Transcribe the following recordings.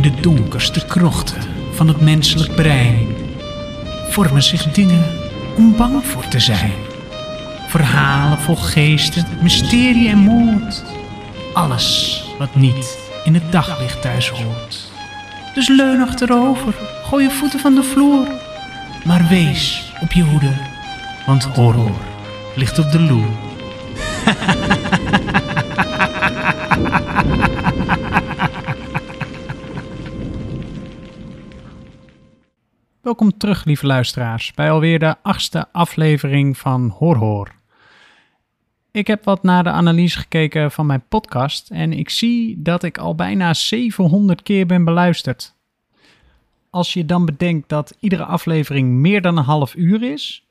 In de donkerste krochten van het menselijk brein vormen zich dingen om bang voor te zijn. Verhalen vol geesten, mysterie en moord. Alles wat niet in het daglicht thuis hoort. Dus leun achterover, gooi je voeten van de vloer. Maar wees op je hoede, want horror ligt op de loer. Welkom terug, lieve luisteraars, bij alweer de achtste aflevering van Horror. Ik heb wat naar de analyse gekeken van mijn podcast en ik zie dat ik al bijna 700 keer ben beluisterd. Als je dan bedenkt dat iedere aflevering meer dan een half uur is,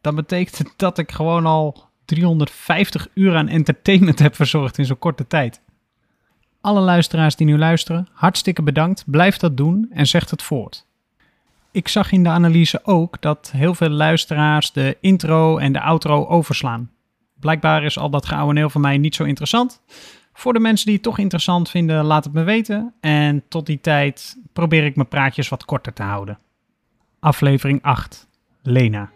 dan betekent het dat ik gewoon al 350 uur aan entertainment heb verzorgd in zo'n korte tijd. Alle luisteraars die nu luisteren, hartstikke bedankt. Blijf dat doen en zeg het voort. Ik zag in de analyse ook dat heel veel luisteraars de intro en de outro overslaan. Blijkbaar is al dat geouweneel van mij niet zo interessant. Voor de mensen die het toch interessant vinden, laat het me weten. En tot die tijd probeer ik mijn praatjes wat korter te houden. Aflevering 8. Lena.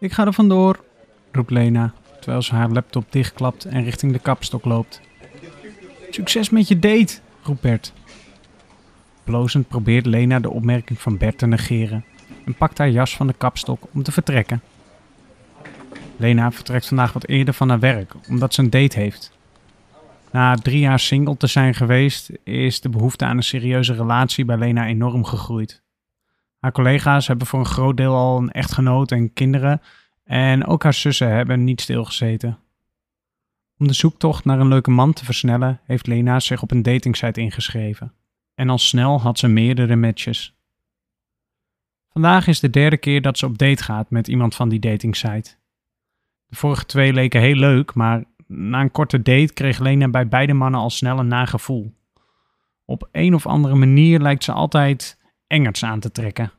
Ik ga er vandoor, roept Lena, terwijl ze haar laptop dichtklapt en richting de kapstok loopt. Succes met je date, roept Bert. Blozend probeert Lena de opmerking van Bert te negeren en pakt haar jas van de kapstok om te vertrekken. Lena vertrekt vandaag wat eerder van haar werk, omdat ze een date heeft. Na drie jaar single te zijn geweest, is de behoefte aan een serieuze relatie bij Lena enorm gegroeid. Haar collega's hebben voor een groot deel al een echtgenoot en kinderen, en ook haar zussen hebben niet stilgezeten. Om de zoektocht naar een leuke man te versnellen, heeft Lena zich op een datingsite ingeschreven. En al snel had ze meerdere matches. Vandaag is de derde keer dat ze op date gaat met iemand van die datingsite. De vorige twee leken heel leuk, maar na een korte date kreeg Lena bij beide mannen al snel een nagevoel. Op een of andere manier lijkt ze altijd Engerts aan te trekken.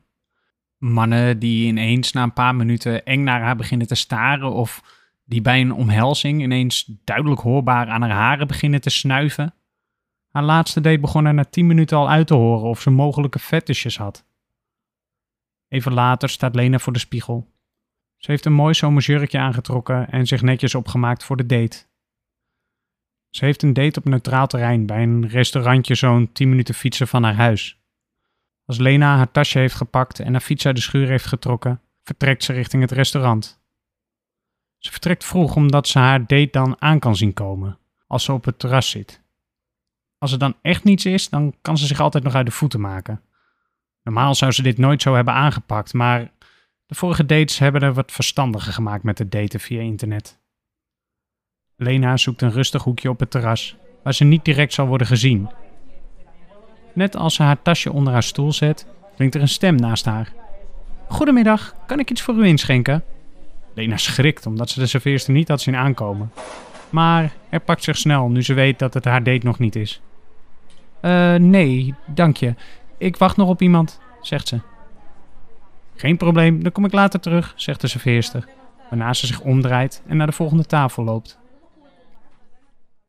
Mannen die ineens na een paar minuten eng naar haar beginnen te staren of die bij een omhelzing ineens duidelijk hoorbaar aan haar haren beginnen te snuiven. Haar laatste date begon er na 10 minuten al uit te horen of ze mogelijke fetishes had. Even later staat Lena voor de spiegel. Ze heeft een mooi zomerjurkje aangetrokken en zich netjes opgemaakt voor de date. Ze heeft een date op neutraal terrein bij een restaurantje zo'n 10 minuten fietsen van haar huis. Als Lena haar tasje heeft gepakt en haar fiets uit de schuur heeft getrokken, vertrekt ze richting het restaurant. Ze vertrekt vroeg omdat ze haar date dan aan kan zien komen, als ze op het terras zit. Als er dan echt niets is, dan kan ze zich altijd nog uit de voeten maken. Normaal zou ze dit nooit zo hebben aangepakt, maar de vorige dates hebben er wat verstandiger gemaakt met het daten via internet. Lena zoekt een rustig hoekje op het terras, waar ze niet direct zal worden gezien. Net als ze haar tasje onder haar stoel zet, klinkt er een stem naast haar. Goedemiddag, kan ik iets voor u inschenken? Lena schrikt omdat ze de serveerster niet had zien aankomen. Maar er pakt zich snel nu ze weet dat het haar date nog niet is. Eh, nee, dank je. Ik wacht nog op iemand, zegt ze. Geen probleem, dan kom ik later terug, zegt de serveerster, waarna ze zich omdraait en naar de volgende tafel loopt.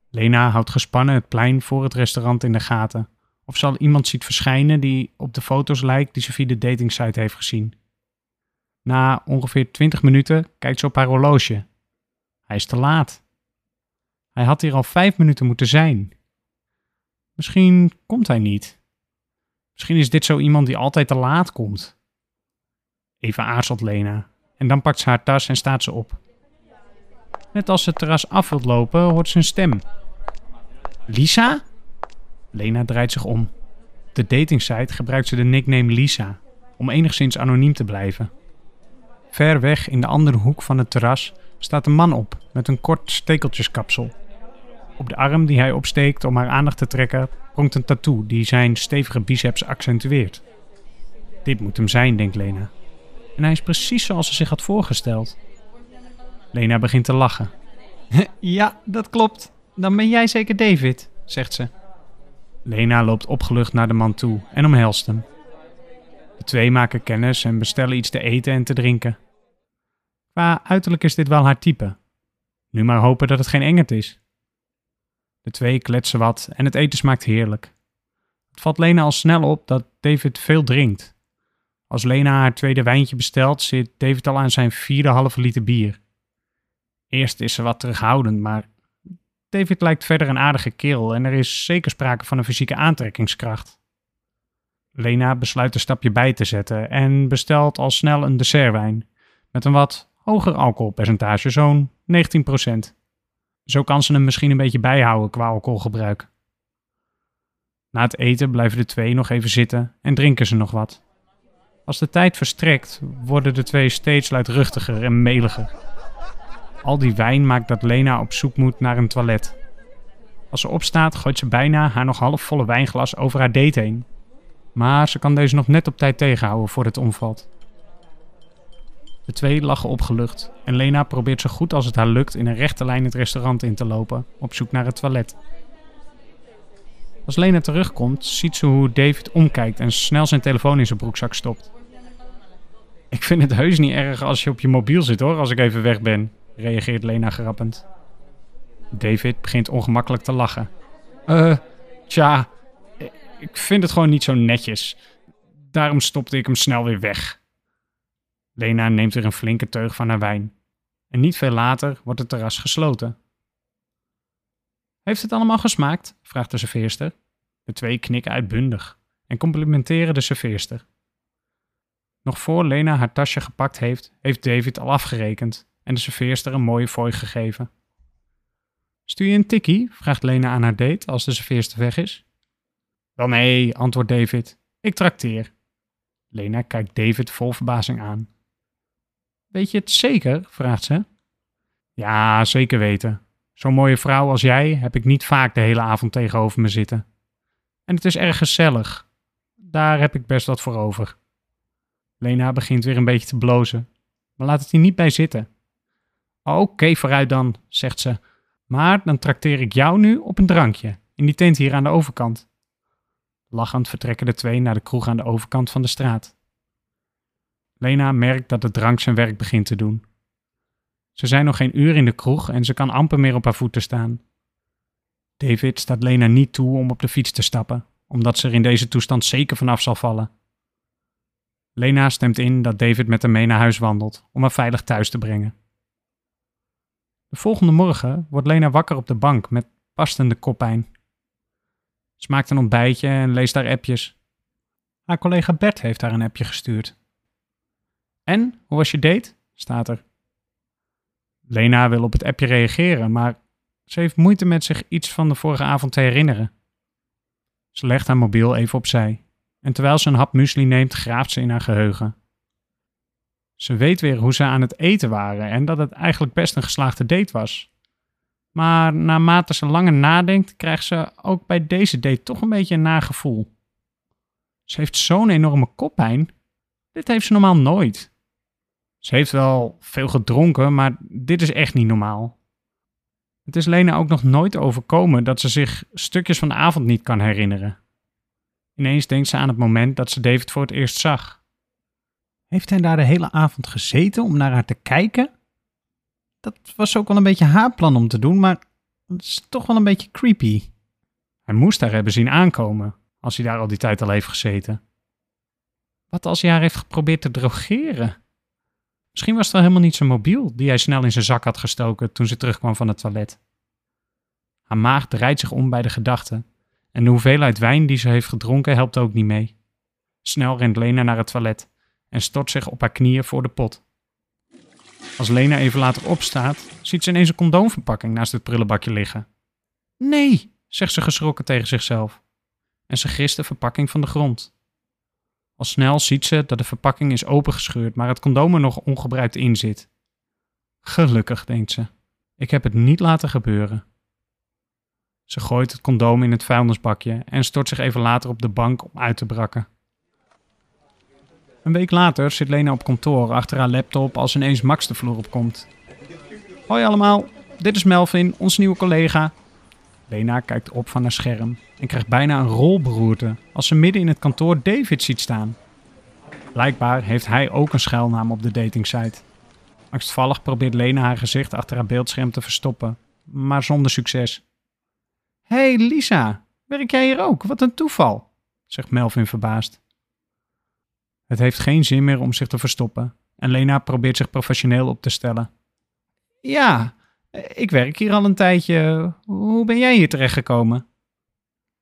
Lena houdt gespannen het plein voor het restaurant in de gaten. Of ze al iemand ziet verschijnen die op de foto's lijkt die ze via de datingsite heeft gezien. Na ongeveer 20 minuten kijkt ze op haar horloge. Hij is te laat. Hij had hier al vijf minuten moeten zijn. Misschien komt hij niet. Misschien is dit zo iemand die altijd te laat komt. Even aarzelt Lena en dan pakt ze haar tas en staat ze op. Net als ze het terras af wilt lopen, hoort ze een stem. Lisa? Lena draait zich om. De datingsite gebruikt ze de nickname Lisa om enigszins anoniem te blijven. Ver weg in de andere hoek van het terras staat een man op met een kort stekeltjeskapsel. Op de arm die hij opsteekt om haar aandacht te trekken, pronkt een tattoo die zijn stevige biceps accentueert. Dit moet hem zijn, denkt Lena. En hij is precies zoals ze zich had voorgesteld. Lena begint te lachen. ja, dat klopt. Dan ben jij zeker David, zegt ze. Lena loopt opgelucht naar de man toe en omhelst hem. De twee maken kennis en bestellen iets te eten en te drinken. Qua uiterlijk is dit wel haar type. Nu maar hopen dat het geen engert is. De twee kletsen wat en het eten smaakt heerlijk. Het valt Lena al snel op dat David veel drinkt. Als Lena haar tweede wijntje bestelt, zit David al aan zijn vierde halve liter bier. Eerst is ze wat terughoudend, maar David lijkt verder een aardige kerel en er is zeker sprake van een fysieke aantrekkingskracht. Lena besluit een stapje bij te zetten en bestelt al snel een dessertwijn met een wat hoger alcoholpercentage, zo'n 19%. Zo kan ze hem misschien een beetje bijhouden qua alcoholgebruik. Na het eten blijven de twee nog even zitten en drinken ze nog wat. Als de tijd verstrekt, worden de twee steeds luidruchtiger en meliger. Al die wijn maakt dat Lena op zoek moet naar een toilet. Als ze opstaat, gooit ze bijna haar nog halfvolle wijnglas over haar date heen. Maar ze kan deze nog net op tijd tegenhouden voordat het omvalt. De twee lachen opgelucht en Lena probeert zo goed als het haar lukt in een rechte lijn het restaurant in te lopen, op zoek naar het toilet. Als Lena terugkomt, ziet ze hoe David omkijkt en snel zijn telefoon in zijn broekzak stopt. Ik vind het heus niet erg als je op je mobiel zit hoor, als ik even weg ben, reageert Lena grappend. David begint ongemakkelijk te lachen. Eh, tja, ik vind het gewoon niet zo netjes. Daarom stopte ik hem snel weer weg. Lena neemt weer een flinke teug van haar wijn. En niet veel later wordt het terras gesloten. Heeft het allemaal gesmaakt? vraagt de serveerster. De twee knikken uitbundig en complimenteren de serveerster. Nog voor Lena haar tasje gepakt heeft, heeft David al afgerekend en de serveerster een mooie fooi gegeven. Stuur je een tikkie? vraagt Lena aan haar date als de serveerster weg is. Wel nee, antwoordt David. Ik trakteer. Lena kijkt David vol verbazing aan. Weet je het zeker? vraagt ze. Ja, zeker weten. Zo'n mooie vrouw als jij heb ik niet vaak de hele avond tegenover me zitten. En het is erg gezellig. Daar heb ik best wat voor over. Lena begint weer een beetje te blozen, maar laat het hier niet bij zitten. Oké, vooruit dan, zegt ze. Maar dan trakteer ik jou nu op een drankje, in die tent hier aan de overkant. Lachend vertrekken de twee naar de kroeg aan de overkant van de straat. Lena merkt dat de drank zijn werk begint te doen. Ze zijn nog geen uur in de kroeg en ze kan amper meer op haar voeten staan. David staat Lena niet toe om op de fiets te stappen, omdat ze er in deze toestand zeker vanaf zal vallen. Lena stemt in dat David met haar mee naar huis wandelt om haar veilig thuis te brengen. De volgende morgen wordt Lena wakker op de bank met pastende koppijn. Ze maakt een ontbijtje en leest haar appjes. Haar collega Bert heeft haar een appje gestuurd. En, hoe was je date? staat er. Lena wil op het appje reageren, maar ze heeft moeite met zich iets van de vorige avond te herinneren. Ze legt haar mobiel even opzij en terwijl ze een hap muesli neemt, graaft ze in haar geheugen. Ze weet weer hoe ze aan het eten waren en dat het eigenlijk best een geslaagde date was. Maar naarmate ze langer nadenkt, krijgt ze ook bij deze date toch een beetje een nagevoel. Ze heeft zo'n enorme koppijn. Dit heeft ze normaal nooit. Ze heeft wel veel gedronken, maar dit is echt niet normaal. Het is Lena ook nog nooit overkomen dat ze zich stukjes van de avond niet kan herinneren. Ineens denkt ze aan het moment dat ze David voor het eerst zag. Heeft hij daar de hele avond gezeten om naar haar te kijken? Dat was ook wel een beetje haar plan om te doen, maar het is toch wel een beetje creepy. Hij moest haar hebben zien aankomen, als hij daar al die tijd al heeft gezeten. Wat als hij haar heeft geprobeerd te drogeren? Misschien was het wel helemaal niet zijn mobiel die hij snel in zijn zak had gestoken toen ze terugkwam van het toilet. Haar maag draait zich om bij de gedachte en de hoeveelheid wijn die ze heeft gedronken helpt ook niet mee. Snel rent Lena naar het toilet en stort zich op haar knieën voor de pot. Als Lena even later opstaat, ziet ze ineens een condoomverpakking naast het prullenbakje liggen. Nee, zegt ze geschrokken tegen zichzelf. En ze grist de verpakking van de grond. Al snel ziet ze dat de verpakking is opengescheurd, maar het condoom er nog ongebruikt in zit. Gelukkig, denkt ze. Ik heb het niet laten gebeuren. Ze gooit het condoom in het vuilnisbakje en stort zich even later op de bank om uit te brakken. Een week later zit Lena op kantoor achter haar laptop als ineens Max de vloer opkomt. Hoi allemaal, dit is Melvin, ons nieuwe collega. Lena kijkt op van haar scherm en krijgt bijna een rolberoerte als ze midden in het kantoor David ziet staan. Blijkbaar heeft hij ook een schuilnaam op de datingsite. Angstvallig probeert Lena haar gezicht achter haar beeldscherm te verstoppen, maar zonder succes. hey Lisa, werk jij hier ook? Wat een toeval, zegt Melvin verbaasd. Het heeft geen zin meer om zich te verstoppen en Lena probeert zich professioneel op te stellen. Ja, ik werk hier al een tijdje. Hoe ben jij hier terechtgekomen?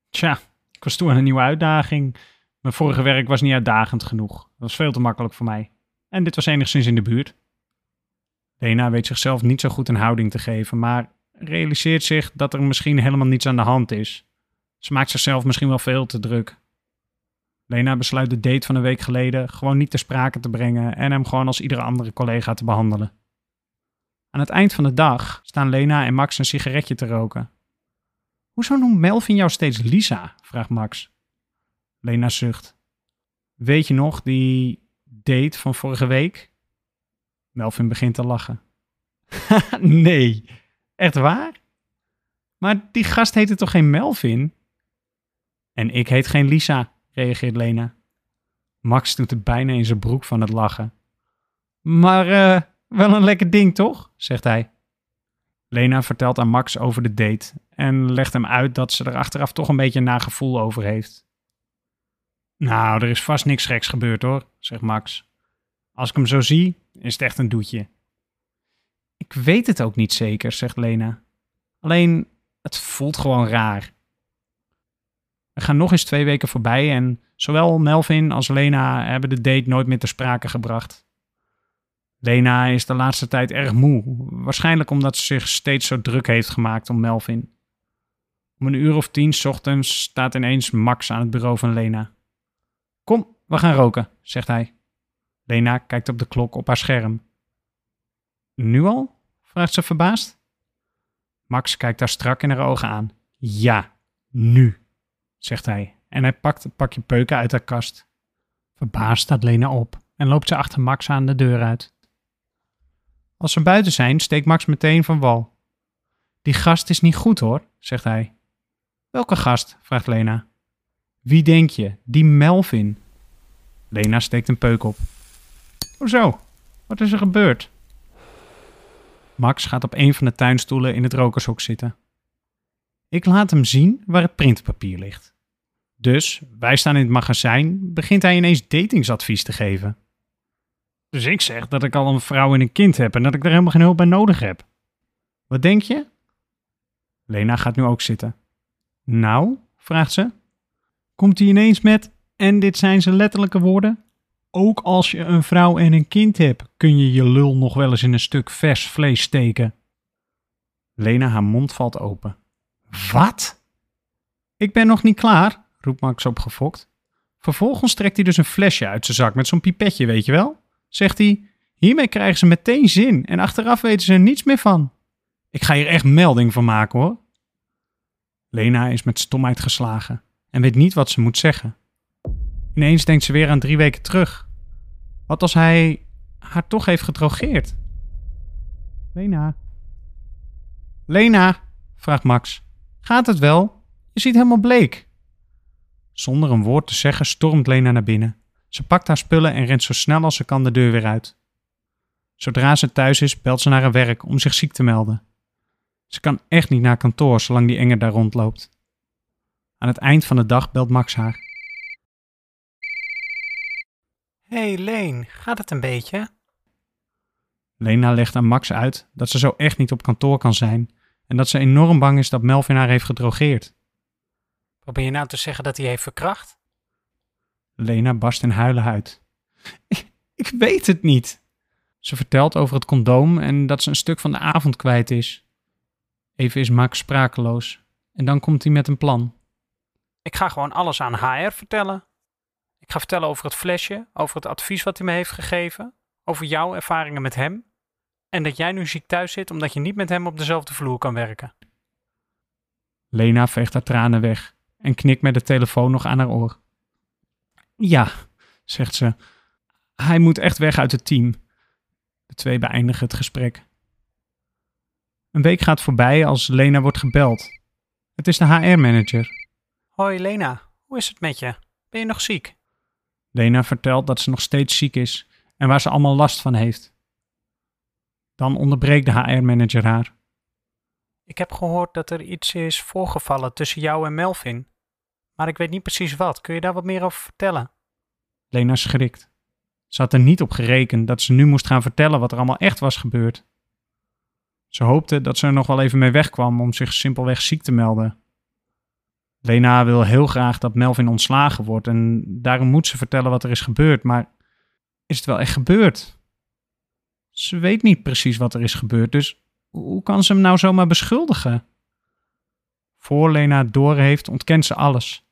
Tja, ik was toe aan een nieuwe uitdaging. Mijn vorige werk was niet uitdagend genoeg. Dat was veel te makkelijk voor mij. En dit was enigszins in de buurt. Lena weet zichzelf niet zo goed een houding te geven, maar realiseert zich dat er misschien helemaal niets aan de hand is. Ze maakt zichzelf misschien wel veel te druk. Lena besluit de date van een week geleden gewoon niet ter sprake te brengen en hem gewoon als iedere andere collega te behandelen. Aan het eind van de dag staan Lena en Max een sigaretje te roken. Hoezo noemt Melvin jou steeds Lisa? vraagt Max. Lena zucht. Weet je nog die date van vorige week? Melvin begint te lachen. nee, echt waar? Maar die gast heette toch geen Melvin? En ik heet geen Lisa, reageert Lena. Max doet het bijna in zijn broek van het lachen. Maar uh, wel een lekker ding, toch? zegt hij. Lena vertelt aan Max over de date en legt hem uit dat ze er achteraf toch een beetje een nagevoel over heeft. Nou, er is vast niks geks gebeurd hoor, zegt Max. Als ik hem zo zie, is het echt een doetje. Ik weet het ook niet zeker, zegt Lena. Alleen, het voelt gewoon raar. Er gaan nog eens twee weken voorbij en zowel Melvin als Lena hebben de date nooit meer ter sprake gebracht. Lena is de laatste tijd erg moe, waarschijnlijk omdat ze zich steeds zo druk heeft gemaakt om Melvin. Om een uur of tien ochtends staat ineens Max aan het bureau van Lena. Kom, we gaan roken, zegt hij. Lena kijkt op de klok op haar scherm. Nu al? vraagt ze verbaasd. Max kijkt haar strak in haar ogen aan. Ja, nu, zegt hij. En hij pakt het pakje peuken uit haar kast. Verbaasd staat Lena op en loopt ze achter Max aan de deur uit. Als ze buiten zijn, steekt Max meteen van wal. Die gast is niet goed hoor, zegt hij. Welke gast? vraagt Lena. Wie denk je? Die Melvin. Lena steekt een peuk op. Hoezo? Wat is er gebeurd? Max gaat op een van de tuinstoelen in het rokershok zitten. Ik laat hem zien waar het printpapier ligt. Dus, wij staan in het magazijn, begint hij ineens datingsadvies te geven. Dus ik zeg dat ik al een vrouw en een kind heb en dat ik er helemaal geen hulp bij nodig heb. Wat denk je? Lena gaat nu ook zitten. Nou, vraagt ze. Komt hij ineens met, en dit zijn zijn letterlijke woorden? Ook als je een vrouw en een kind hebt, kun je je lul nog wel eens in een stuk vers vlees steken. Lena, haar mond valt open. Wat? Ik ben nog niet klaar, roept Max opgefokt. Vervolgens trekt hij dus een flesje uit zijn zak met zo'n pipetje, weet je wel? Zegt hij, hiermee krijgen ze meteen zin en achteraf weten ze er niets meer van. Ik ga hier echt melding van maken hoor. Lena is met stomheid geslagen en weet niet wat ze moet zeggen. Ineens denkt ze weer aan drie weken terug. Wat als hij haar toch heeft gedrogeerd? Lena. Lena, vraagt Max. Gaat het wel? Je ziet helemaal bleek. Zonder een woord te zeggen stormt Lena naar binnen. Ze pakt haar spullen en rent zo snel als ze kan de deur weer uit. Zodra ze thuis is, belt ze naar haar werk om zich ziek te melden. Ze kan echt niet naar kantoor zolang die enger daar rondloopt. Aan het eind van de dag belt Max haar. hey Leen, gaat het een beetje? Lena legt aan Max uit dat ze zo echt niet op kantoor kan zijn en dat ze enorm bang is dat Melvin haar heeft gedrogeerd. Probeer je nou te zeggen dat hij heeft verkracht? Lena barst in huilen uit. Ik, ik weet het niet. Ze vertelt over het condoom en dat ze een stuk van de avond kwijt is. Even is Max sprakeloos en dan komt hij met een plan. Ik ga gewoon alles aan HR vertellen. Ik ga vertellen over het flesje, over het advies wat hij me heeft gegeven, over jouw ervaringen met hem en dat jij nu ziek thuis zit omdat je niet met hem op dezelfde vloer kan werken. Lena veegt haar tranen weg en knikt met de telefoon nog aan haar oor. Ja, zegt ze. Hij moet echt weg uit het team. De twee beëindigen het gesprek. Een week gaat voorbij als Lena wordt gebeld. Het is de HR-manager. Hoi Lena, hoe is het met je? Ben je nog ziek? Lena vertelt dat ze nog steeds ziek is en waar ze allemaal last van heeft. Dan onderbreekt de HR-manager haar. Ik heb gehoord dat er iets is voorgevallen tussen jou en Melvin. Maar ik weet niet precies wat. Kun je daar wat meer over vertellen? Lena schrikt. Ze had er niet op gerekend dat ze nu moest gaan vertellen wat er allemaal echt was gebeurd. Ze hoopte dat ze er nog wel even mee wegkwam om zich simpelweg ziek te melden. Lena wil heel graag dat Melvin ontslagen wordt en daarom moet ze vertellen wat er is gebeurd, maar is het wel echt gebeurd? Ze weet niet precies wat er is gebeurd, dus hoe kan ze hem nou zomaar beschuldigen? Voor Lena door heeft, ontkent ze alles.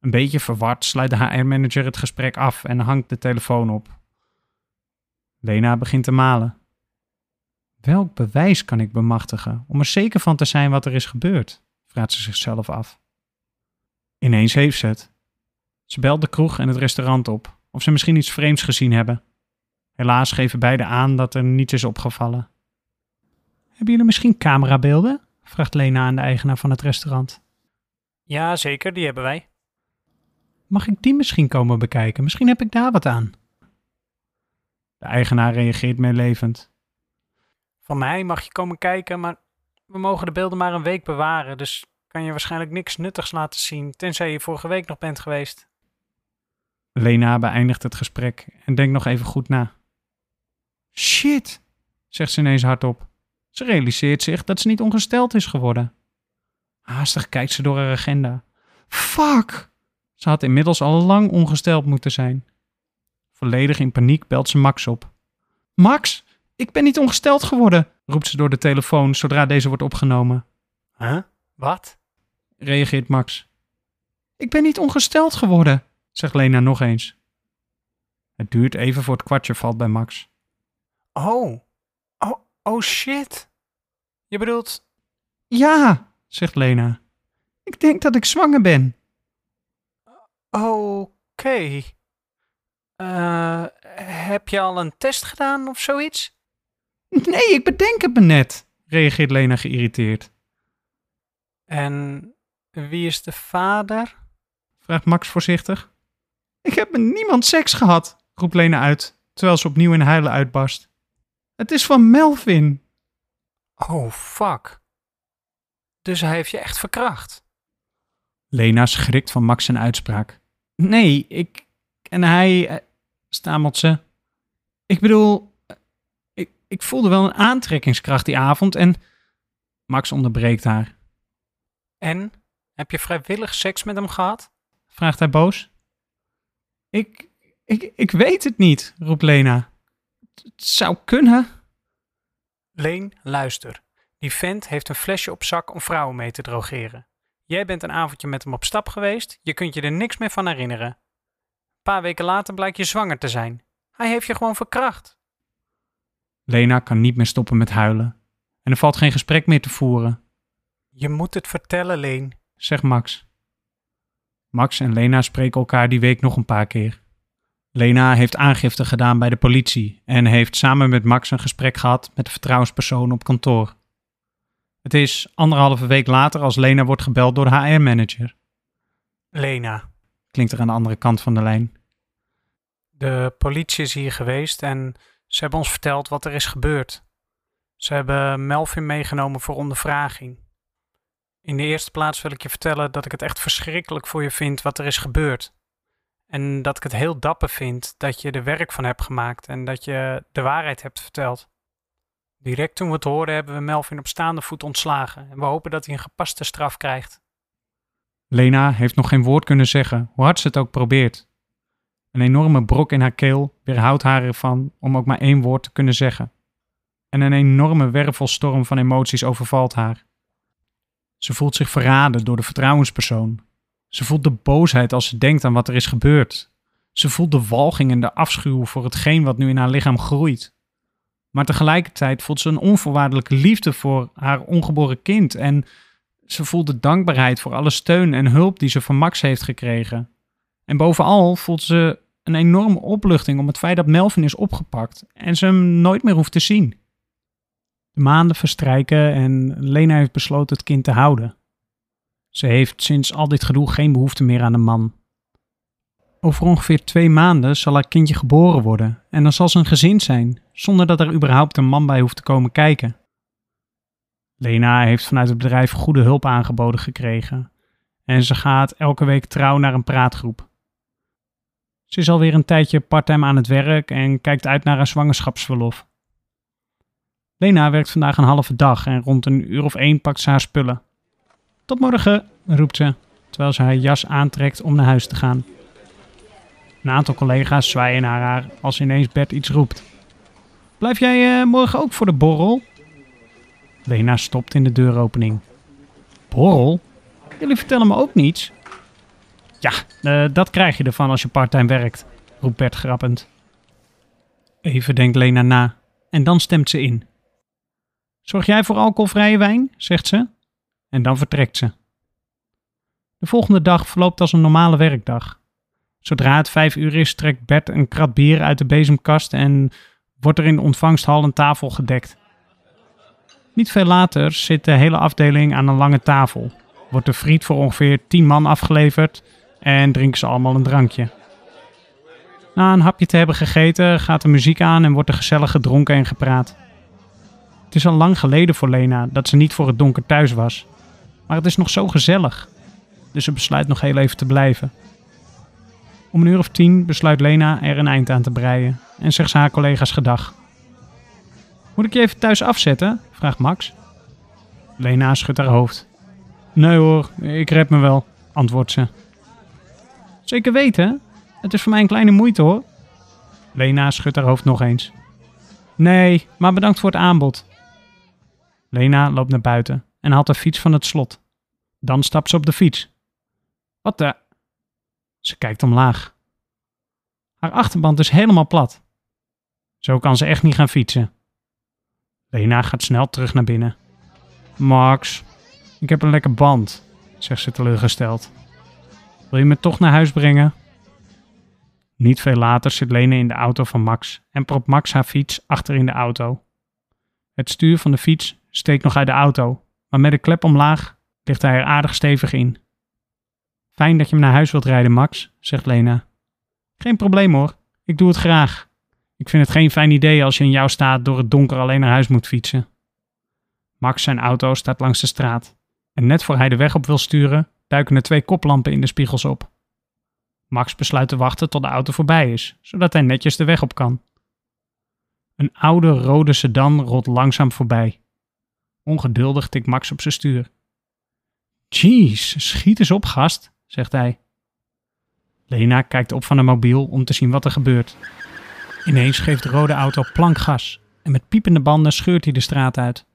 Een beetje verward sluit de HR-manager het gesprek af en hangt de telefoon op. Lena begint te malen. Welk bewijs kan ik bemachtigen om er zeker van te zijn wat er is gebeurd? vraagt ze zichzelf af. Ineens heeft ze het. Ze belt de kroeg en het restaurant op, of ze misschien iets vreemds gezien hebben. Helaas geven beide aan dat er niets is opgevallen. Hebben jullie misschien camerabeelden? Vraagt Lena aan de eigenaar van het restaurant. Ja, zeker, die hebben wij. Mag ik die misschien komen bekijken? Misschien heb ik daar wat aan. De eigenaar reageert meelevend. Van mij mag je komen kijken, maar we mogen de beelden maar een week bewaren, dus kan je waarschijnlijk niks nuttigs laten zien, tenzij je vorige week nog bent geweest. Lena beëindigt het gesprek en denkt nog even goed na. Shit, zegt ze ineens hardop. Ze realiseert zich dat ze niet ongesteld is geworden. Haastig kijkt ze door haar agenda. Fuck! Ze had inmiddels al lang ongesteld moeten zijn. Volledig in paniek belt ze Max op. Max, ik ben niet ongesteld geworden, roept ze door de telefoon zodra deze wordt opgenomen. Huh? Wat? reageert Max. Ik ben niet ongesteld geworden, zegt Lena nog eens. Het duurt even voor het kwartje valt bij Max. Oh. Oh, shit. Je bedoelt... Ja, zegt Lena. Ik denk dat ik zwanger ben. Oké. Eh, heb je al een test gedaan of zoiets? Nee, ik bedenk het me net, reageert Lena geïrriteerd. En wie is de vader? Vraagt Max voorzichtig. Ik heb met niemand seks gehad, roept Lena uit, terwijl ze opnieuw in huilen uitbarst. Het is van Melvin. Oh, fuck. Dus hij heeft je echt verkracht? Lena schrikt van Max zijn uitspraak. Nee, ik en hij, eh, stamelt ze. Ik bedoel, eh, ik, ik voelde wel een aantrekkingskracht die avond en... Max onderbreekt haar. En? Heb je vrijwillig seks met hem gehad? Vraagt hij boos. Ik, ik, ik weet het niet, roept Lena. Het zou kunnen. Leen, luister. Die vent heeft een flesje op zak om vrouwen mee te drogeren. Jij bent een avondje met hem op stap geweest, je kunt je er niks meer van herinneren. Een paar weken later blijkt je zwanger te zijn. Hij heeft je gewoon verkracht. Lena kan niet meer stoppen met huilen. En er valt geen gesprek meer te voeren, Je moet het vertellen, Leen. zegt Max. Max en Lena spreken elkaar die week nog een paar keer. Lena heeft aangifte gedaan bij de politie en heeft samen met Max een gesprek gehad met de vertrouwenspersoon op kantoor. Het is anderhalve week later als Lena wordt gebeld door de HR-manager. Lena, Klinkt er aan de andere kant van de lijn. de politie is hier geweest en ze hebben ons verteld wat er is gebeurd. Ze hebben Melvin meegenomen voor ondervraging. In de eerste plaats wil ik je vertellen dat ik het echt verschrikkelijk voor je vind wat er is gebeurd. En dat ik het heel dapper vind dat je er werk van hebt gemaakt en dat je de waarheid hebt verteld. Direct toen we het hoorden hebben we Melvin op staande voet ontslagen en we hopen dat hij een gepaste straf krijgt. Lena heeft nog geen woord kunnen zeggen, hoe hard ze het ook probeert. Een enorme brok in haar keel weerhoudt haar ervan om ook maar één woord te kunnen zeggen. En een enorme wervelstorm van emoties overvalt haar. Ze voelt zich verraden door de vertrouwenspersoon. Ze voelt de boosheid als ze denkt aan wat er is gebeurd. Ze voelt de walging en de afschuw voor hetgeen wat nu in haar lichaam groeit. Maar tegelijkertijd voelt ze een onvoorwaardelijke liefde voor haar ongeboren kind en ze voelt de dankbaarheid voor alle steun en hulp die ze van Max heeft gekregen. En bovenal voelt ze een enorme opluchting om het feit dat Melvin is opgepakt en ze hem nooit meer hoeft te zien. De maanden verstrijken en Lena heeft besloten het kind te houden. Ze heeft sinds al dit gedoe geen behoefte meer aan een man. Over ongeveer twee maanden zal haar kindje geboren worden en dan zal ze een gezin zijn, zonder dat er überhaupt een man bij hoeft te komen kijken. Lena heeft vanuit het bedrijf goede hulp aangeboden gekregen en ze gaat elke week trouw naar een praatgroep. Ze is alweer een tijdje parttime aan het werk en kijkt uit naar haar zwangerschapsverlof. Lena werkt vandaag een halve dag en rond een uur of één pakt ze haar spullen. Tot morgen, roept ze, terwijl ze haar jas aantrekt om naar huis te gaan. Een aantal collega's zwaaien naar haar als ineens Bert iets roept. Blijf jij uh, morgen ook voor de borrel? Lena stopt in de deuropening. Borrel? Jullie vertellen me ook niets. Ja, uh, dat krijg je ervan als je parttime werkt, roept Bert grappend. Even denkt Lena na en dan stemt ze in. Zorg jij voor alcoholvrije wijn, zegt ze. En dan vertrekt ze. De volgende dag verloopt als een normale werkdag. Zodra het vijf uur is, trekt Bert een krat bier uit de bezemkast en wordt er in de ontvangsthal een tafel gedekt. Niet veel later zit de hele afdeling aan een lange tafel. Wordt de friet voor ongeveer tien man afgeleverd en drinken ze allemaal een drankje. Na een hapje te hebben gegeten gaat de muziek aan en wordt er gezellig gedronken en gepraat. Het is al lang geleden voor Lena dat ze niet voor het donker thuis was. Maar het is nog zo gezellig. Dus ze besluit nog heel even te blijven. Om een uur of tien besluit Lena er een eind aan te breien en zegt ze haar collega's gedag. Moet ik je even thuis afzetten? vraagt Max. Lena schudt haar hoofd. Nee hoor, ik red me wel, antwoordt ze. Zeker weten? Het is voor mij een kleine moeite hoor. Lena schudt haar hoofd nog eens. Nee, maar bedankt voor het aanbod. Lena loopt naar buiten en haalt de fiets van het slot. Dan stapt ze op de fiets. Wat de... Ze kijkt omlaag. Haar achterband is helemaal plat. Zo kan ze echt niet gaan fietsen. Lena gaat snel terug naar binnen. Max, ik heb een lekker band, zegt ze teleurgesteld. Wil je me toch naar huis brengen? Niet veel later zit Lena in de auto van Max en propt Max haar fiets achter in de auto. Het stuur van de fiets steekt nog uit de auto, maar met de klep omlaag ligt hij er aardig stevig in. Fijn dat je me naar huis wilt rijden, Max, zegt Lena. Geen probleem hoor, ik doe het graag. Ik vind het geen fijn idee als je in jouw staat door het donker alleen naar huis moet fietsen. Max zijn auto staat langs de straat. En net voor hij de weg op wil sturen, duiken er twee koplampen in de spiegels op. Max besluit te wachten tot de auto voorbij is, zodat hij netjes de weg op kan. Een oude rode sedan rolt langzaam voorbij. Ongeduldig tikt Max op zijn stuur. Jeez, schiet eens op, gast, zegt hij. Lena kijkt op van de mobiel om te zien wat er gebeurt. Ineens geeft de rode auto plankgas en met piepende banden scheurt hij de straat uit.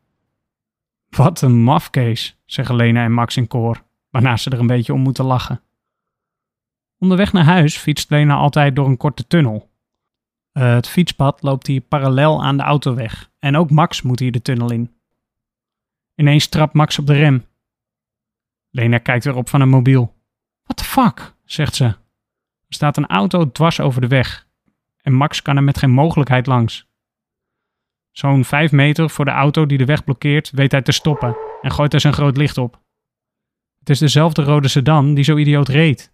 Wat een mafkees, zeggen Lena en Max in koor, waarna ze er een beetje om moeten lachen. Onderweg naar huis fietst Lena altijd door een korte tunnel. Uh, het fietspad loopt hier parallel aan de autoweg en ook Max moet hier de tunnel in. Ineens trapt Max op de rem. Lena kijkt weer op van een mobiel. What the fuck, zegt ze. Er staat een auto dwars over de weg en Max kan er met geen mogelijkheid langs. Zo'n vijf meter voor de auto die de weg blokkeert, weet hij te stoppen en gooit er zijn groot licht op. Het is dezelfde rode sedan die zo idioot reed.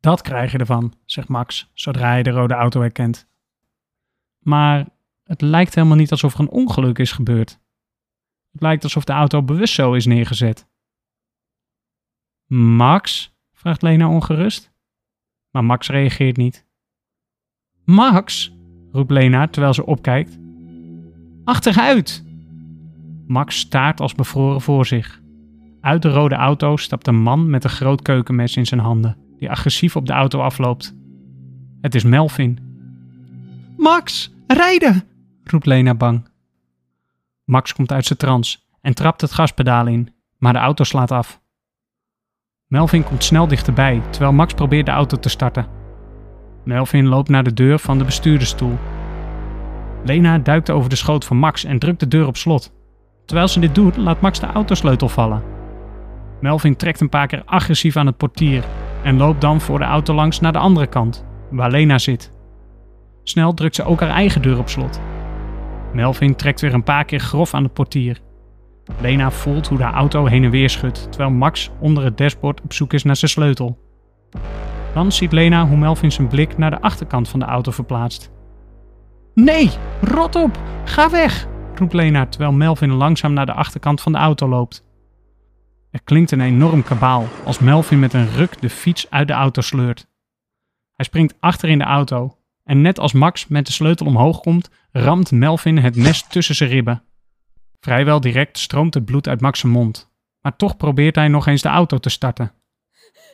Dat krijg je ervan, zegt Max, zodra hij de rode auto herkent. Maar het lijkt helemaal niet alsof er een ongeluk is gebeurd. Lijkt alsof de auto bewust zo is neergezet. Max? vraagt Lena ongerust. Maar Max reageert niet. Max? roept Lena terwijl ze opkijkt. Achteruit! Max staart als bevroren voor zich. Uit de rode auto stapt een man met een groot keukenmes in zijn handen, die agressief op de auto afloopt. Het is Melvin. Max, rijden! roept Lena bang. Max komt uit zijn trance en trapt het gaspedaal in, maar de auto slaat af. Melvin komt snel dichterbij, terwijl Max probeert de auto te starten. Melvin loopt naar de deur van de bestuurdersstoel. Lena duikt over de schoot van Max en drukt de deur op slot. Terwijl ze dit doet, laat Max de autosleutel vallen. Melvin trekt een paar keer agressief aan het portier en loopt dan voor de auto langs naar de andere kant, waar Lena zit. Snel drukt ze ook haar eigen deur op slot. Melvin trekt weer een paar keer grof aan het portier. Lena voelt hoe de auto heen en weer schudt, terwijl Max onder het dashboard op zoek is naar zijn sleutel. Dan ziet Lena hoe Melvin zijn blik naar de achterkant van de auto verplaatst. Nee, rot op, ga weg, roept Lena terwijl Melvin langzaam naar de achterkant van de auto loopt. Er klinkt een enorm kabaal als Melvin met een ruk de fiets uit de auto sleurt. Hij springt achter in de auto en net als Max met de sleutel omhoog komt, ramt Melvin het mes tussen zijn ribben. Vrijwel direct stroomt het bloed uit Max' mond, maar toch probeert hij nog eens de auto te starten.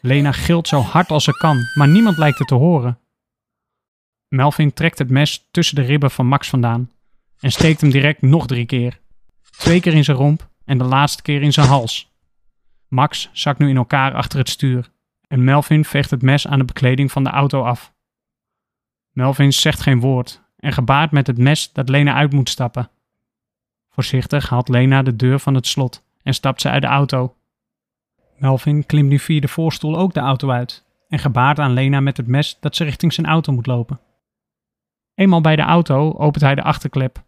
Lena gilt zo hard als ze kan, maar niemand lijkt het te horen. Melvin trekt het mes tussen de ribben van Max vandaan en steekt hem direct nog drie keer. Twee keer in zijn romp en de laatste keer in zijn hals. Max zakt nu in elkaar achter het stuur en Melvin veegt het mes aan de bekleding van de auto af. Melvin zegt geen woord en gebaart met het mes dat Lena uit moet stappen. Voorzichtig haalt Lena de deur van het slot en stapt ze uit de auto. Melvin klimt nu via de voorstoel ook de auto uit en gebaart aan Lena met het mes dat ze richting zijn auto moet lopen. Eenmaal bij de auto opent hij de achterklep.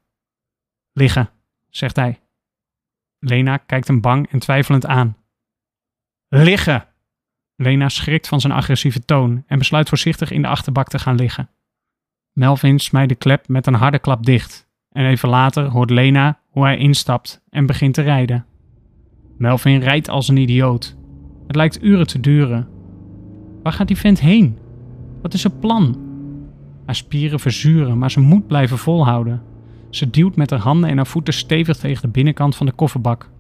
Liggen, zegt hij. Lena kijkt hem bang en twijfelend aan. Liggen! Lena schrikt van zijn agressieve toon en besluit voorzichtig in de achterbak te gaan liggen. Melvin smijt de klep met een harde klap dicht en even later hoort Lena hoe hij instapt en begint te rijden. Melvin rijdt als een idioot. Het lijkt uren te duren. Waar gaat die vent heen? Wat is zijn plan? Haar spieren verzuren, maar ze moet blijven volhouden. Ze duwt met haar handen en haar voeten stevig tegen de binnenkant van de kofferbak.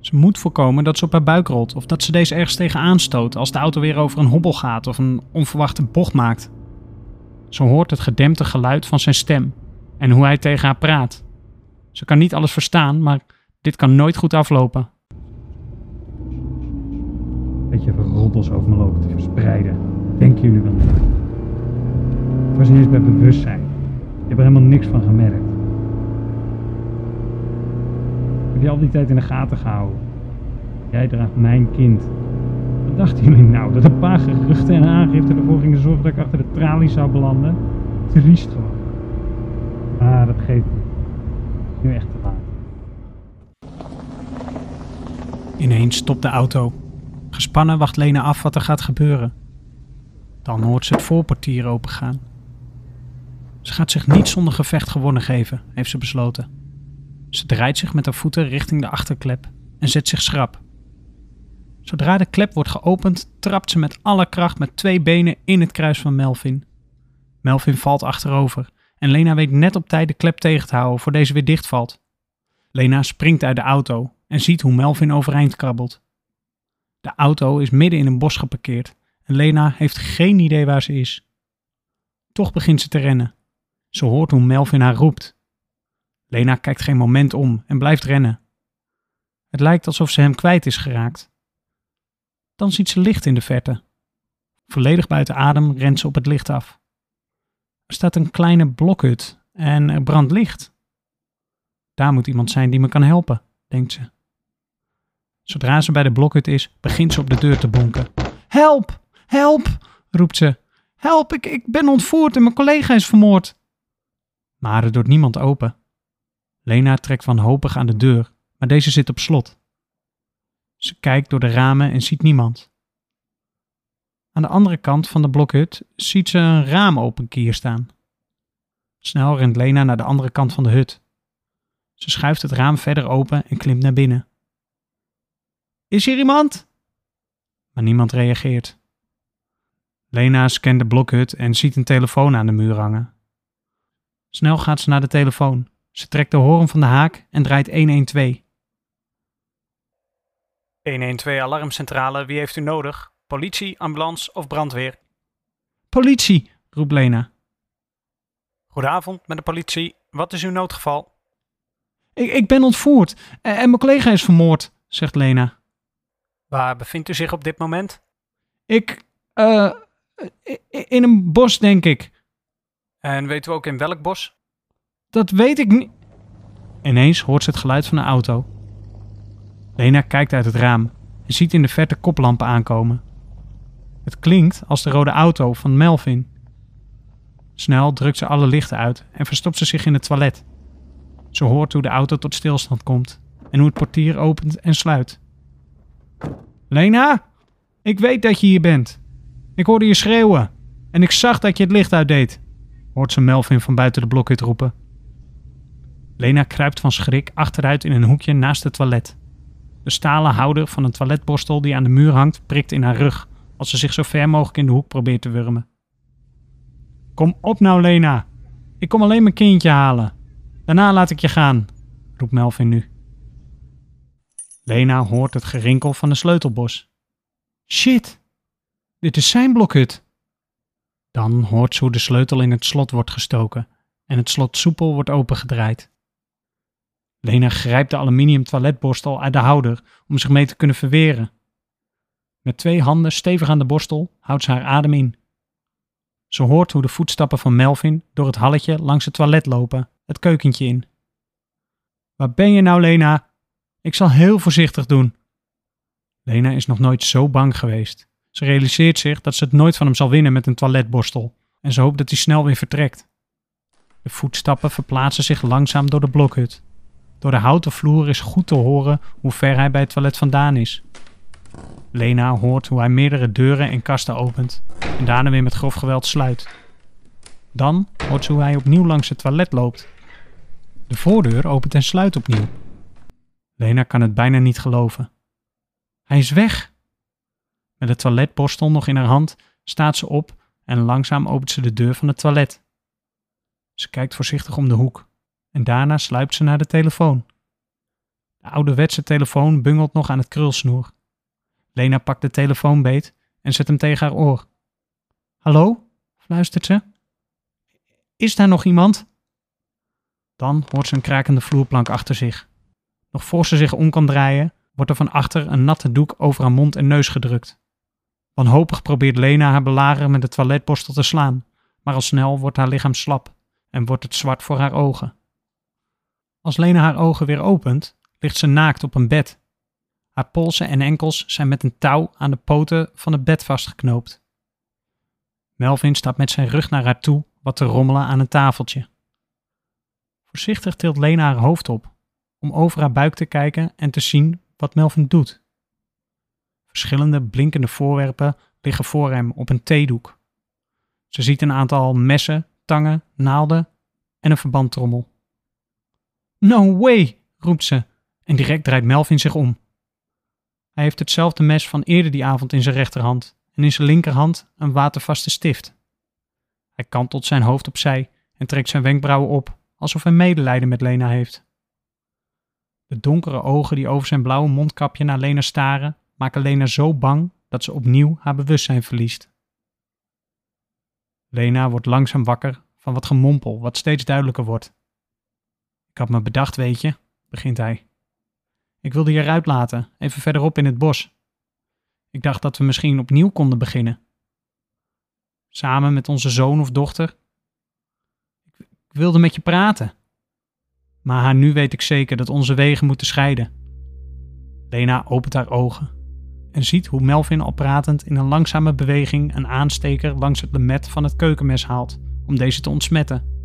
Ze moet voorkomen dat ze op haar buik rolt of dat ze deze ergens tegenaan stoot als de auto weer over een hobbel gaat of een onverwachte bocht maakt. Ze hoort het gedempte geluid van zijn stem en hoe hij tegen haar praat. Ze kan niet alles verstaan, maar dit kan nooit goed aflopen. Beetje roddels over me lopen te verspreiden. Denken jullie wel niet? Ik was eens bij bewustzijn. Ik heb er helemaal niks van gemerkt. Ik heb je al die tijd in de gaten gehouden. Jij draagt mijn kind. Dachten jullie nou? Dat een paar geruchten en aangiften ervoor gingen zorgen dat ik achter de tralies zou belanden? Triest gewoon. Ah, dat geeft niet. Nu echt te laat. Ineens stopt de auto. Gespannen wacht Lena af wat er gaat gebeuren. Dan hoort ze het voorportier opengaan. Ze gaat zich niet zonder gevecht gewonnen geven, heeft ze besloten. Ze draait zich met haar voeten richting de achterklep en zet zich schrap. Zodra de klep wordt geopend, trapt ze met alle kracht met twee benen in het kruis van Melvin. Melvin valt achterover en Lena weet net op tijd de klep tegen te houden voor deze weer dichtvalt. Lena springt uit de auto en ziet hoe Melvin overeind krabbelt. De auto is midden in een bos geparkeerd en Lena heeft geen idee waar ze is. Toch begint ze te rennen. Ze hoort hoe Melvin haar roept. Lena kijkt geen moment om en blijft rennen. Het lijkt alsof ze hem kwijt is geraakt. Dan ziet ze licht in de verte. Volledig buiten adem rent ze op het licht af. Er staat een kleine blokhut en er brandt licht. Daar moet iemand zijn die me kan helpen, denkt ze. Zodra ze bij de blokhut is, begint ze op de deur te bonken. Help! Help! roept ze. Help, ik, ik ben ontvoerd en mijn collega is vermoord. Maar er doet niemand open. Lena trekt wanhopig aan de deur, maar deze zit op slot. Ze kijkt door de ramen en ziet niemand. Aan de andere kant van de blokhut ziet ze een raam open kier staan. Snel rent Lena naar de andere kant van de hut. Ze schuift het raam verder open en klimt naar binnen. Is hier iemand? Maar niemand reageert. Lena scant de blokhut en ziet een telefoon aan de muur hangen. Snel gaat ze naar de telefoon. Ze trekt de hoorn van de haak en draait 112. 112 alarmcentrale, wie heeft u nodig? Politie, ambulance of brandweer? Politie, roept Lena. Goedenavond, met de politie. Wat is uw noodgeval? Ik, ik ben ontvoerd en, en mijn collega is vermoord, zegt Lena. Waar bevindt u zich op dit moment? Ik, eh, in een bos, denk ik. En weet u ook in welk bos? Dat weet ik niet. Ineens hoort ze het geluid van een auto. Lena kijkt uit het raam en ziet in de verte koplampen aankomen. Het klinkt als de rode auto van Melvin. Snel drukt ze alle lichten uit en verstopt ze zich in het toilet. Ze hoort hoe de auto tot stilstand komt en hoe het portier opent en sluit. Lena, ik weet dat je hier bent. Ik hoorde je schreeuwen. En ik zag dat je het licht uitdeed, hoort ze Melvin van buiten de blokhut roepen. Lena kruipt van schrik achteruit in een hoekje naast het toilet. De stalen houder van een toiletborstel die aan de muur hangt prikt in haar rug als ze zich zo ver mogelijk in de hoek probeert te wurmen. Kom op nou, Lena. Ik kom alleen mijn kindje halen. Daarna laat ik je gaan, roept Melvin nu. Lena hoort het gerinkel van de sleutelbos. Shit, dit is zijn blokhut. Dan hoort ze hoe de sleutel in het slot wordt gestoken en het slot soepel wordt opengedraaid. Lena grijpt de aluminium toiletborstel uit de houder om zich mee te kunnen verweren. Met twee handen stevig aan de borstel houdt ze haar adem in. Ze hoort hoe de voetstappen van Melvin door het halletje langs het toilet lopen, het keukentje in. Waar ben je nou, Lena? Ik zal heel voorzichtig doen. Lena is nog nooit zo bang geweest. Ze realiseert zich dat ze het nooit van hem zal winnen met een toiletborstel en ze hoopt dat hij snel weer vertrekt. De voetstappen verplaatsen zich langzaam door de blokhut. Door de houten vloer is goed te horen hoe ver hij bij het toilet vandaan is. Lena hoort hoe hij meerdere deuren en kasten opent en daarna weer met grof geweld sluit. Dan hoort ze hoe hij opnieuw langs het toilet loopt. De voordeur opent en sluit opnieuw. Lena kan het bijna niet geloven. Hij is weg. Met het toiletborstel nog in haar hand staat ze op en langzaam opent ze de deur van het toilet. Ze kijkt voorzichtig om de hoek en daarna sluipt ze naar de telefoon. De ouderwetse telefoon bungelt nog aan het krulsnoer. Lena pakt de telefoon beet en zet hem tegen haar oor. Hallo? fluistert ze. Is daar nog iemand? Dan hoort ze een krakende vloerplank achter zich. Nog voor ze zich om kan draaien, wordt er van achter een natte doek over haar mond en neus gedrukt. Wanhopig probeert Lena haar belager met de toiletborstel te slaan, maar al snel wordt haar lichaam slap en wordt het zwart voor haar ogen. Als Lena haar ogen weer opent, ligt ze naakt op een bed. Haar polsen en enkels zijn met een touw aan de poten van het bed vastgeknoopt. Melvin staat met zijn rug naar haar toe wat te rommelen aan een tafeltje. Voorzichtig tilt Lena haar hoofd op, om over haar buik te kijken en te zien wat Melvin doet. Verschillende blinkende voorwerpen liggen voor hem op een theedoek. Ze ziet een aantal messen, tangen, naalden en een verbandtrommel. No way, roept ze en direct draait Melvin zich om. Hij heeft hetzelfde mes van eerder die avond in zijn rechterhand en in zijn linkerhand een watervaste stift. Hij kantelt zijn hoofd opzij en trekt zijn wenkbrauwen op, alsof hij medelijden met Lena heeft. De donkere ogen die over zijn blauwe mondkapje naar Lena staren, maken Lena zo bang dat ze opnieuw haar bewustzijn verliest. Lena wordt langzaam wakker van wat gemompel, wat steeds duidelijker wordt. Ik had me bedacht, weet je, begint hij. Ik wilde je eruit laten, even verderop in het bos. Ik dacht dat we misschien opnieuw konden beginnen. Samen met onze zoon of dochter. Ik wilde met je praten. Maar nu weet ik zeker dat onze wegen moeten scheiden. Lena opent haar ogen en ziet hoe Melvin al pratend in een langzame beweging een aansteker langs het lemet van het keukenmes haalt om deze te ontsmetten.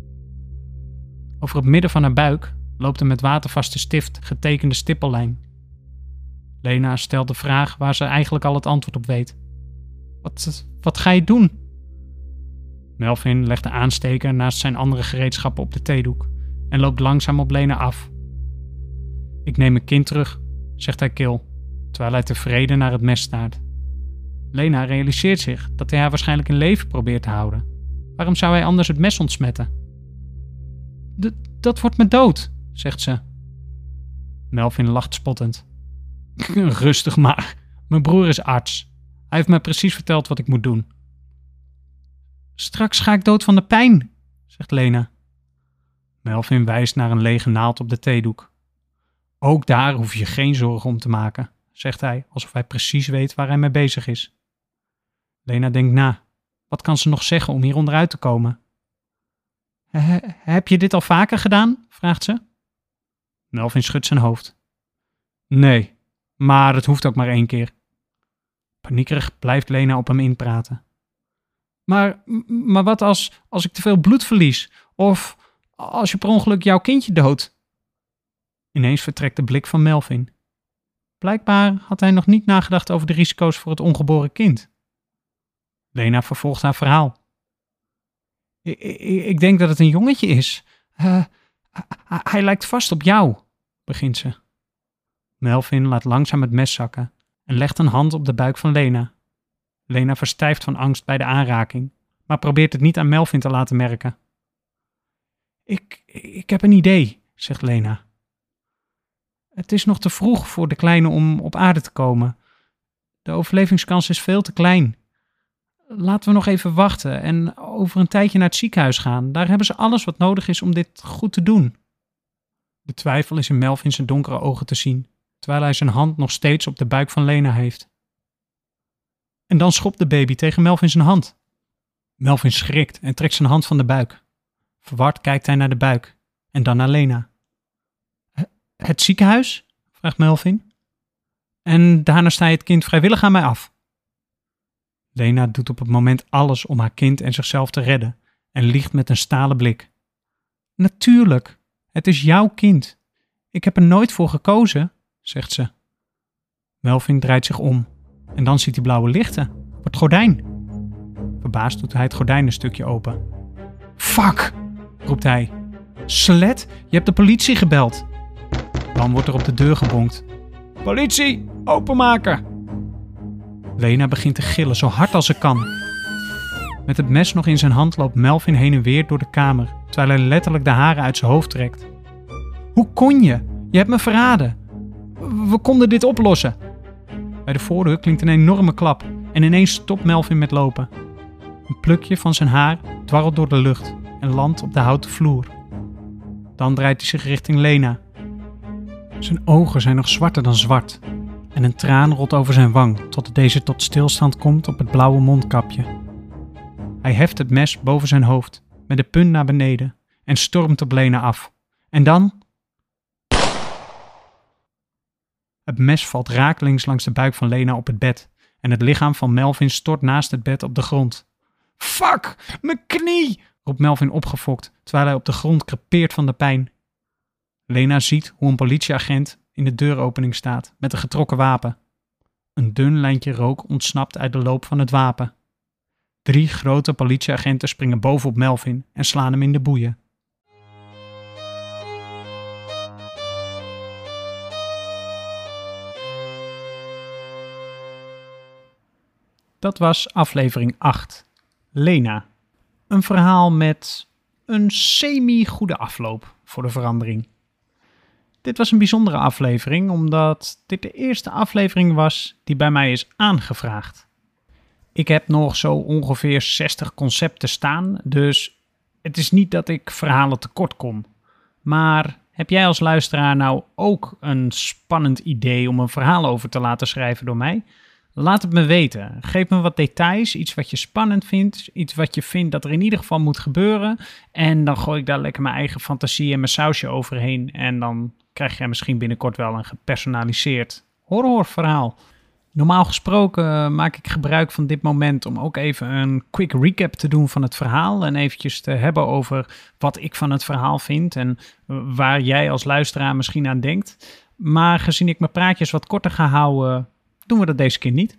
Over het midden van haar buik loopt een met watervaste stift getekende stippellijn. Lena stelt de vraag waar ze eigenlijk al het antwoord op weet. Wat, wat ga je doen? Melvin legt de aansteker naast zijn andere gereedschappen op de theedoek en loopt langzaam op Lena af. Ik neem mijn kind terug, zegt hij kil, terwijl hij tevreden naar het mes staart. Lena realiseert zich dat hij haar waarschijnlijk in leven probeert te houden. Waarom zou hij anders het mes ontsmetten? Dat wordt me dood, zegt ze. Melvin lacht spottend. Rustig maar, mijn broer is arts. Hij heeft me precies verteld wat ik moet doen. Straks ga ik dood van de pijn, zegt Lena. Melvin wijst naar een lege naald op de theedoek. Ook daar hoef je geen zorgen om te maken, zegt hij, alsof hij precies weet waar hij mee bezig is. Lena denkt na. Wat kan ze nog zeggen om hier onderuit te komen? Heb je dit al vaker gedaan? vraagt ze. Melvin schudt zijn hoofd. Nee, maar het hoeft ook maar één keer. Paniekerig blijft Lena op hem inpraten. Maar, maar wat als, als ik te veel bloed verlies? Of als je per ongeluk jouw kindje doodt? Ineens vertrekt de blik van Melvin. Blijkbaar had hij nog niet nagedacht over de risico's voor het ongeboren kind. Lena vervolgt haar verhaal. Ik, ik, denk dat het een jongetje is. Eh, hij lijkt vast op jou, begint ze. Melvin laat langzaam het mes zakken en legt een hand op de buik van Lena. Lena verstijft van angst bij de aanraking, maar probeert het niet aan Melvin te laten merken. Ik, ik heb een idee, zegt Lena. Het is nog te vroeg voor de kleine om op aarde te komen. De overlevingskans is veel te klein. Laten we nog even wachten en over een tijdje naar het ziekenhuis gaan. Daar hebben ze alles wat nodig is om dit goed te doen. De twijfel is in Melvin zijn donkere ogen te zien, terwijl hij zijn hand nog steeds op de buik van Lena heeft. En dan schopt de baby tegen Melvin zijn hand. Melvin schrikt en trekt zijn hand van de buik. Verward kijkt hij naar de buik en dan naar Lena. "Het- ziekenhuis? vraagt Melvin. En daarna sta je het kind vrijwillig aan mij af. Lena doet op het moment alles om haar kind en zichzelf te redden en liegt met een stalen blik. Natuurlijk, het is jouw kind. Ik heb er nooit voor gekozen, zegt ze. Melvin draait zich om en dan ziet hij blauwe lichten op het gordijn. Verbaasd doet hij het gordijn een stukje open. Fuck, roept hij. Slet, je hebt de politie gebeld. Dan wordt er op de deur gebonkt. Politie, openmaken! Lena begint te gillen zo hard als ze kan. Met het mes nog in zijn hand loopt Melvin heen en weer door de kamer, terwijl hij letterlijk de haren uit zijn hoofd trekt. Hoe kon je? Je hebt me verraden. We konden dit oplossen. Bij de voordeur klinkt een enorme klap en ineens stopt Melvin met lopen. Een plukje van zijn haar dwarrelt door de lucht en landt op de houten vloer. Dan draait hij zich richting Lena. Zijn ogen zijn nog zwarter dan zwart en een traan rolt over zijn wang totdat deze tot stilstand komt op het blauwe mondkapje. Hij heft het mes boven zijn hoofd met de punt naar beneden en stormt op Lena af. En dan. Het mes valt rakelings langs de buik van Lena op het bed en het lichaam van Melvin stort naast het bed op de grond. Fuck, mijn knie! roept Melvin opgefokt terwijl hij op de grond krepeert van de pijn. Lena ziet hoe een politieagent in de deuropening staat met een getrokken wapen. Een dun lijntje rook ontsnapt uit de loop van het wapen. Drie grote politieagenten springen bovenop Melvin en slaan hem in de boeien. Dat was aflevering 8. Lena. Een verhaal met een semi-goede afloop voor de verandering. Dit was een bijzondere aflevering, omdat dit de eerste aflevering was die bij mij is aangevraagd. Ik heb nog zo ongeveer 60 concepten staan, dus het is niet dat ik verhalen tekort kom. Maar heb jij als luisteraar nou ook een spannend idee om een verhaal over te laten schrijven door mij? Laat het me weten. Geef me wat details, iets wat je spannend vindt, iets wat je vindt dat er in ieder geval moet gebeuren. En dan gooi ik daar lekker mijn eigen fantasie en mijn sausje overheen. En dan krijg jij misschien binnenkort wel een gepersonaliseerd horrorverhaal. Normaal gesproken eh, maak ik gebruik van dit moment om ook even een quick recap te doen van het verhaal. En eventjes te hebben over wat ik van het verhaal vind en eh, waar jij als luisteraar misschien aan denkt. Maar gezien ik mijn praatjes wat korter ga houden, doen we dat deze keer niet.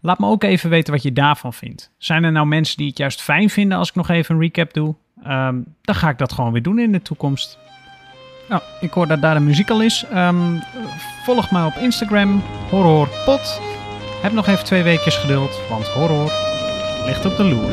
Laat me ook even weten wat je daarvan vindt. Zijn er nou mensen die het juist fijn vinden als ik nog even een recap doe? Ehm, dan ga ik dat gewoon weer doen in de toekomst. Nou, ik hoor dat daar de muziek al is. Ehm, volg mij op Instagram, horrorpot. Heb nog even twee weekjes geduld, want horror ligt op de loer.